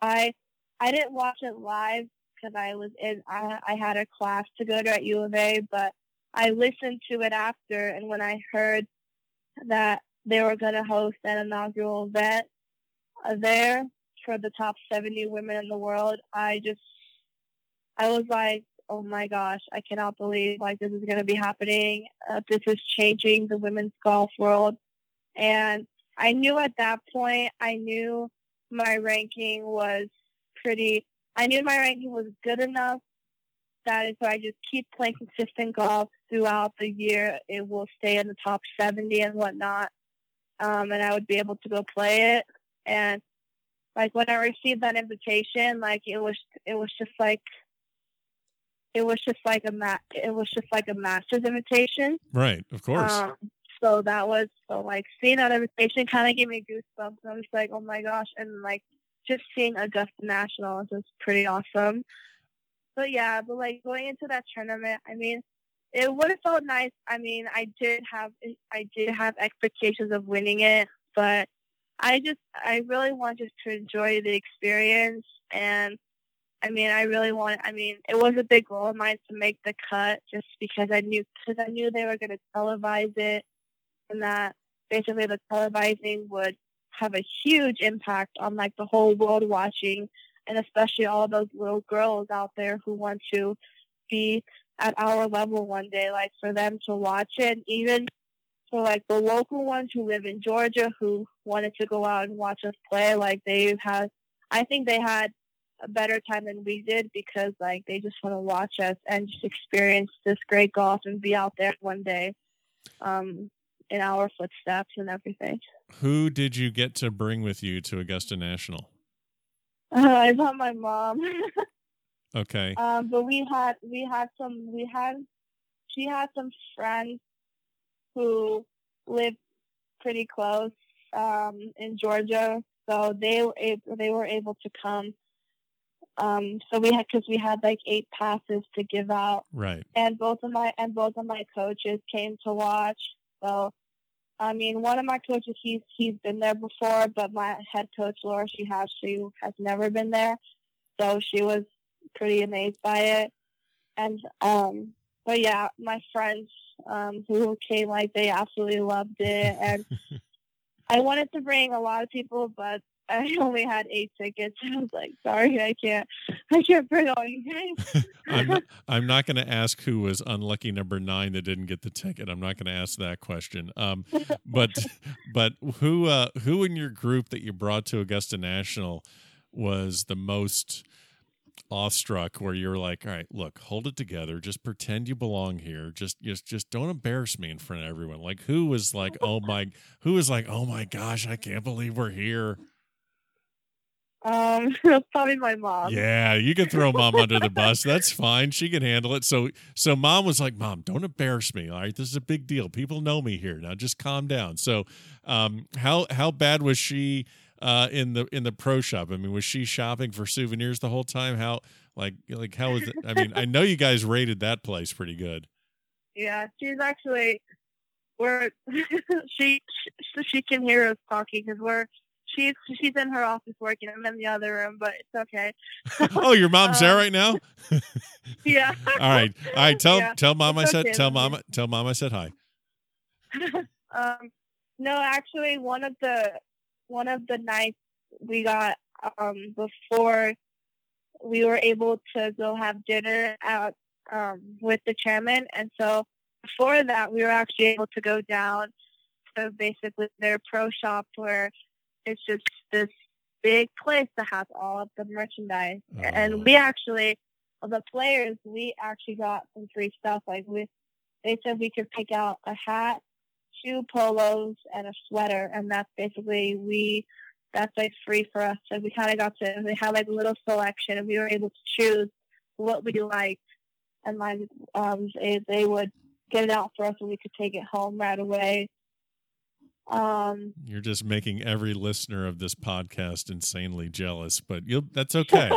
C: I I didn't watch it live because I was in I, I had a class to go to at U of A, but I listened to it after, and when I heard that they were going to host an inaugural event, uh, there for the top 70 women in the world, I just, I was like, oh my gosh, I cannot believe like this is going to be happening. Uh, this is changing the women's golf world. And I knew at that point, I knew my ranking was pretty, I knew my ranking was good enough that if I just keep playing consistent golf throughout the year, it will stay in the top 70 and whatnot. Um, and I would be able to go play it. And like when I received that invitation, like it was, it was just like, it was just like a ma- it was just like a master's invitation.
B: Right, of course. Um,
C: so that was so like seeing that invitation kind of gave me goosebumps. I was like, oh my gosh, and like just seeing Augusta National was just pretty awesome. But yeah, but like going into that tournament, I mean, it would have felt nice. I mean, I did have I did have expectations of winning it, but I just I really wanted to enjoy the experience and I mean, I really wanted. I mean, it was a big goal of mine to make the cut, just because I knew because I knew they were going to televise it, and that basically the televising would have a huge impact on like the whole world watching, and especially all those little girls out there who want to be at our level one day, like for them to watch it, even for like the local ones who live in Georgia who wanted to go out and watch us play, like they had, I think they had a better time than we did because like they just want to watch us and just experience this great golf and be out there one day um, in our footsteps and everything.
B: Who did you get to bring with you to Augusta National?
C: Uh, [laughs] I brought my mom. [laughs]
B: okay.
C: Um, but we had we had some we had she had some friends who lived pretty close um, in Georgia, so they were able, they were able to come um, so we had because we had like eight passes to give out,
B: right?
C: And both of my and both of my coaches came to watch. So, I mean, one of my coaches he's he's been there before, but my head coach Laura she has she has never been there, so she was pretty amazed by it. And um, but yeah, my friends um, who came like they absolutely loved it, and [laughs] I wanted to bring a lot of people, but I only had eight tickets. I was like, sorry, I can't, I can't bring all you guys. [laughs]
B: I'm not, I'm not going to ask who was unlucky number nine that didn't get the ticket. I'm not going to ask that question. Um, but, [laughs] but who, uh, who in your group that you brought to Augusta National was the most awestruck where you're like all right look hold it together just pretend you belong here just just just don't embarrass me in front of everyone like who was like oh my who was like oh my gosh i can't believe we're here
C: um, [laughs] probably my mom.
B: Yeah, you can throw mom under the bus. That's fine. She can handle it. So, so mom was like, "Mom, don't embarrass me. All right, this is a big deal. People know me here. Now, just calm down." So, um, how how bad was she uh, in the in the pro shop? I mean, was she shopping for souvenirs the whole time? How like like how was it? I mean, I know you guys rated that place pretty good.
C: Yeah, she's actually we're [laughs] she she can hear us talking because we're she's she's in her office working. I'm in the other room, but it's okay. [laughs]
B: oh, your mom's um, there right now. [laughs]
C: yeah.
B: All right. All right. Tell yeah. tell mom it's I said okay. tell mom tell mom I said hi. [laughs]
C: um, no, actually, one of the one of the nights we got um before we were able to go have dinner out um with the chairman, and so before that we were actually able to go down to basically their pro shop where it's just this big place that has all of the merchandise. Oh. And we actually, the players, we actually got some free stuff. Like we, they said we could pick out a hat, two polos, and a sweater, and that's basically we. That's like free for us. So we kind of got to. They had like a little selection, and we were able to choose what we liked, and like um, they, they would get it out for us, and we could take it home right away. Um,
B: You're just making every listener of this podcast insanely jealous, but you'll that's [laughs] okay.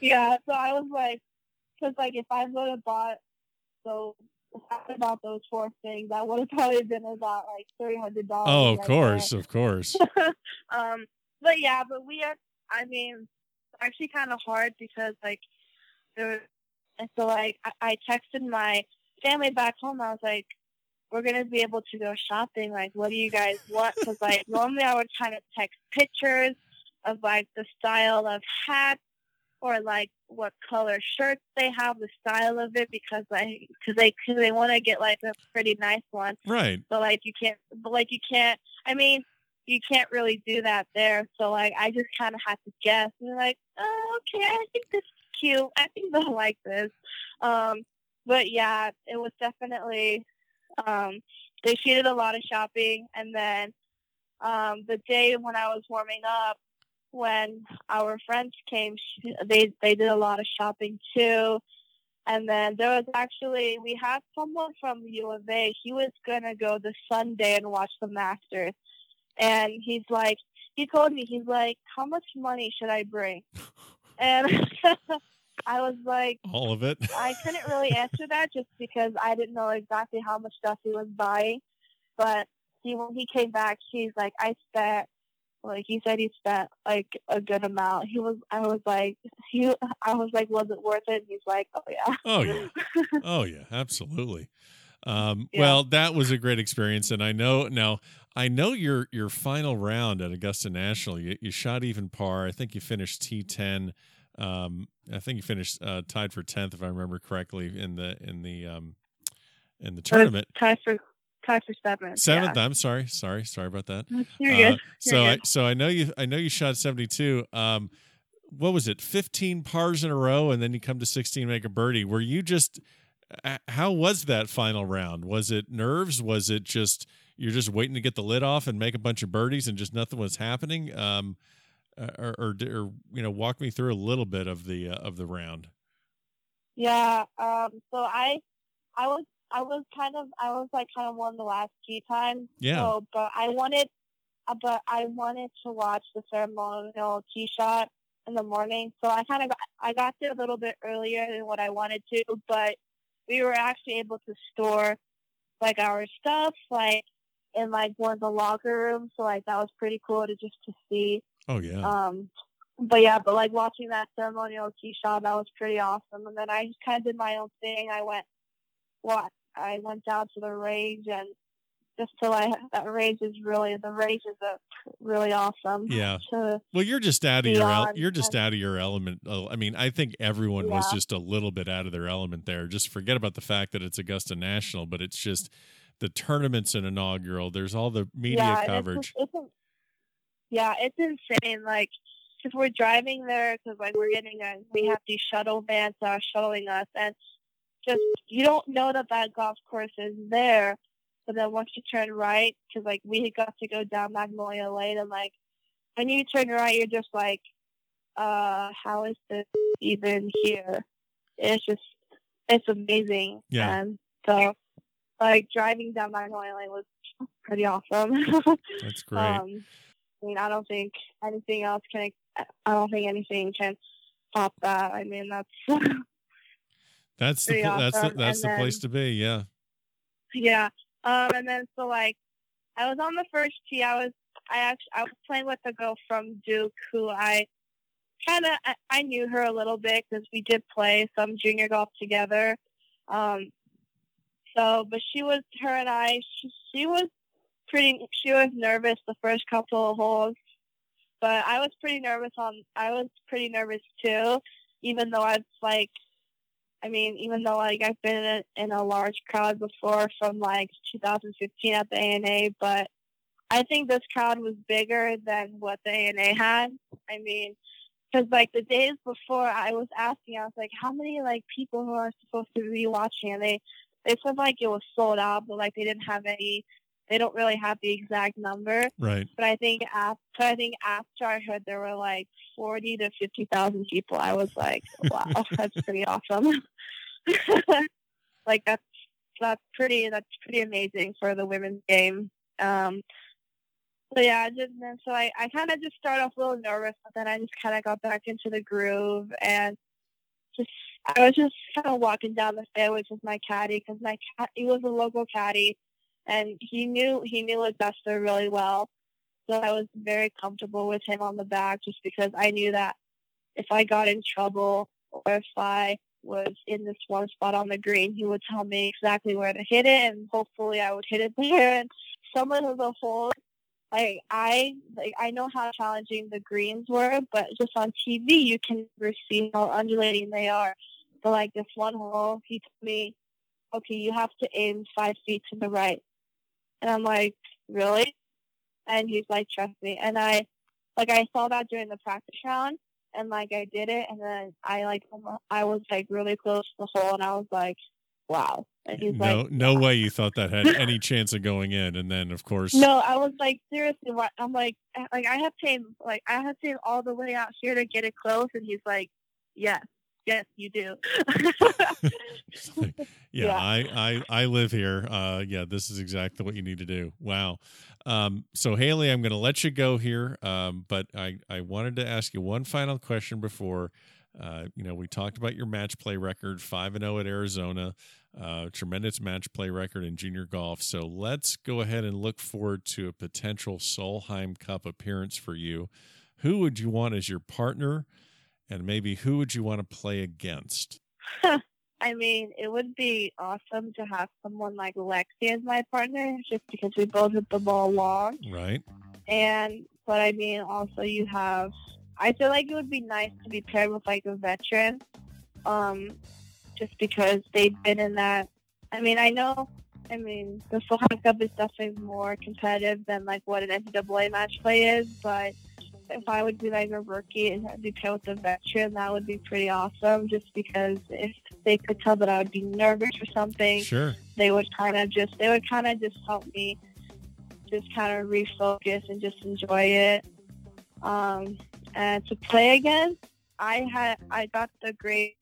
C: yeah, so I was like, because like if I would have bought so about those four things, that would have probably been about like three hundred dollars.
B: Oh, of right course, there. of course. [laughs]
C: um, but yeah, but we are. I mean, actually kind of hard because like there, was, and so like I, I texted my family back home. I was like, we're gonna be able to go shopping. Like, what do you guys want? Because like [laughs] normally I would kind of text pictures of like the style of hats or like what color shirts they have, the style of it, because like because they cause they want to get like a pretty nice one.
B: Right.
C: But like you can't, but like you can't. I mean, you can't really do that there. So like I just kind of had to guess. And like, oh, okay, I think this is cute. I think they'll like this. Um, but yeah, it was definitely. Um, they she did a lot of shopping, and then um, the day when I was warming up, when our friends came, she, they they did a lot of shopping too. And then there was actually we had someone from U of A. He was gonna go this Sunday and watch the Masters, and he's like, he told me he's like, how much money should I bring? [laughs] And [laughs] I was like,
B: all of it.
C: I couldn't really [laughs] answer that just because I didn't know exactly how much stuff he was buying. But he when he came back, he's like, I spent like he said he spent like a good amount. He was I was like he I was like, was it worth it? he's like, oh yeah.
B: Oh yeah. [laughs] Oh yeah, absolutely. Um,
C: Yeah.
B: Well, that was a great experience, and I know now. I know your your final round at Augusta National. You, you shot even par. I think you finished T ten. Um, I think you finished uh, tied for tenth, if I remember correctly, in the in the um, in the tournament.
C: Tied for tied for seventh.
B: Seventh.
C: Yeah.
B: I'm sorry, sorry, sorry about that.
C: You're
B: Uh,
C: good.
B: so I so I know you I know you shot 72. Um what was it? 15 pars in a row and then you come to 16 make a birdie. Were you just uh, how was that final round? Was it nerves? Was it just you're just waiting to get the lid off and make a bunch of birdies and just nothing was happening? Um uh, or, or, or you know, walk me through a little bit of the uh, of the round.
C: Yeah. Um. So I, I was, I was kind of, I was like kind of one of the last few times.
B: Yeah.
C: So, but I wanted, uh, but I wanted to watch the ceremonial tee shot in the morning. So I kind of, got, I got there a little bit earlier than what I wanted to, but we were actually able to store like our stuff, like in like one of the locker rooms. So like that was pretty cool to just to see.
B: Oh yeah.
C: Um, but yeah, but like watching that ceremonial tee shot, that was pretty awesome. And then I just kind of did my own thing. I went, what? I went down to the range and just to like that range is really the range is a really awesome.
B: Yeah. Well, you're just out of your el- you're just out of your element. Oh, I mean, I think everyone was just a little bit out of their element there. Just forget about the fact that it's Augusta National, but it's just the tournaments and inaugural. There's all the media
C: yeah, and it's
B: coverage.
C: just- It's, yeah, it's insane. Like, because we're driving there, because like we're getting a, we have these shuttle vans that are shuttling us, and just you don't know that that golf course is there. But then once you turn right, because like we had got to go down Magnolia Lane, and like when you turn right, you're just like, uh, how is this even here? It's just, it's amazing.
B: Yeah.
C: And so, like driving down Magnolia Lane was pretty awesome. [laughs]
B: That's great.
C: Um, mean, I don't think anything else can. I don't think anything can top that. I mean, that's [laughs]
B: that's the pl- that's the, that's
C: And
B: the place to be. Yeah.
C: yeah. Um, and then so like, I was on the first tee. I was I actually I was playing with a girl from Duke who I kind of I, I knew her a little bit because we did play some junior golf together. Um, so, but she was her and I. She, she was pretty. She was nervous the first couple of holes, but I was pretty nervous on. I was pretty nervous too, even though I've like. I mean, even though like I've been in a, in a large crowd before from like 2015 at the ANA, but I think this crowd was bigger than what the ANA had. I mean, because like the days before, I was asking, I was like, how many like people who are supposed to be watching? And they they said like it was sold out, but like they didn't have any. They don't really have the exact number.
B: Right.
C: But I think after I think after I heard there were like forty to fifty thousand people, I was like, [laughs] wow, that's pretty awesome. [laughs] like that's that's pretty that's pretty amazing for the women's game. Um, so yeah, I just so I, I kind of just started off a little nervous, but then I just kind of got back into the groove and just I was just kind of walking down the fairways with my caddy because my cat he was a local caddy and he knew he knew Augusta really well. So I was very comfortable with him on the back just because I knew that if I got in trouble or if I was in this one spot on the green, he would tell me exactly where to hit it, and hopefully I would hit it [laughs] there. And some of the holes, like I like I know how challenging the greens were, but just on TV you can never see how undulating they are. But like this one hole, he told me, "Okay, you have to aim five feet to the right," and I'm like, "Really?" And he's like, "Trust me." And I, like, I saw that during the practice round, and like I did it, and then I like I was like really close to the hole, and I was like, wow. And he's
B: no,
C: like,
B: no way you thought that had any chance of going in, and then of course,
C: no, I was like seriously, what? I'm like, like I have to like I have to all the way out here to get it close, and he's like, yes. Yes, you do. [laughs]
B: yeah, yeah, I, I I live here. Uh, yeah, this is exactly what you need to do. Wow. Um, so Haley, I'm going to let you go here, um, but I I wanted to ask you one final question before. Uh, you know, we talked about your match play record, five and zero oh at Arizona, uh, tremendous match play record in junior golf. So let's go ahead and look forward to a potential Solheim Cup appearance for you. Who would you want as your partner? And maybe who would you want to play against? [laughs]
C: I mean, it would be awesome to have someone like Lexi as my partner, just because we both hit the ball long.
B: Right.
C: And but I mean, also you have. I feel like it would be nice to be paired with like a veteran, um, just because they've been in that. I mean, I know. I mean, the Solheim Cup is definitely more competitive than like what an NCAA match play is, but if I would be like a rookie and I'd be paired with a veteran, that would be pretty awesome. Just because if they could tell that I would be nervous or something,
B: sure,
C: they would kind of just they would kind of just help me, just kind of refocus and just enjoy it. Um, and to play again, I had I got the great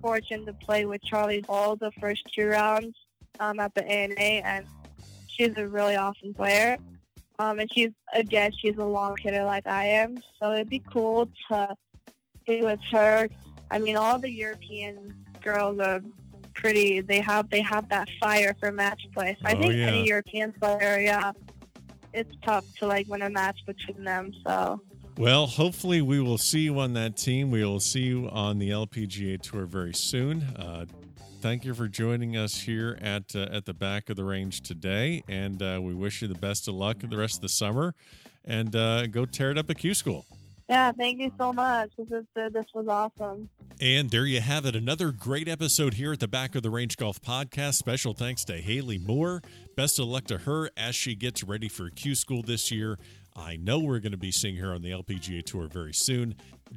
C: fortune to play with Charley Hull the first two rounds um, at the ANA, and she's a really awesome player. Um, and she's again, she's a long hitter like I am, so it'd be cool to be with her. I mean, all the European girls are pretty. They have they have that fire for match play. So I
B: oh,
C: think
B: yeah.
C: any European player, yeah, it's tough to like win a match between them. So.
B: Well, hopefully we will see you on that team. We will see you on the LPGA tour very soon. Uh, thank you for joining us here at uh, at the back of the range today, and uh, we wish you the best of luck the rest of the summer, and uh, go tear it up at Q School.
C: Yeah, thank you so much. This is uh, this was awesome.
B: And there you have it, another great episode here at the Back of the Range Golf Podcast. Special thanks to Haley Moore. Best of luck to her as she gets ready for Q School this year. I know we're going to be seeing her on the LPGA Tour very soon.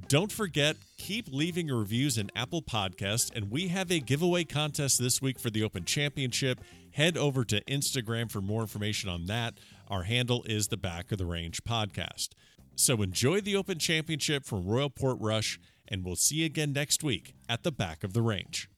B: Don't forget, keep leaving reviews in Apple Podcast, and we have a giveaway contest this week for the Open Championship. Head over to Instagram for more information on that. Our handle is the Back of the Range Podcast. So enjoy the Open Championship from Royal Portrush, and we'll see you again next week at the Back of the Range.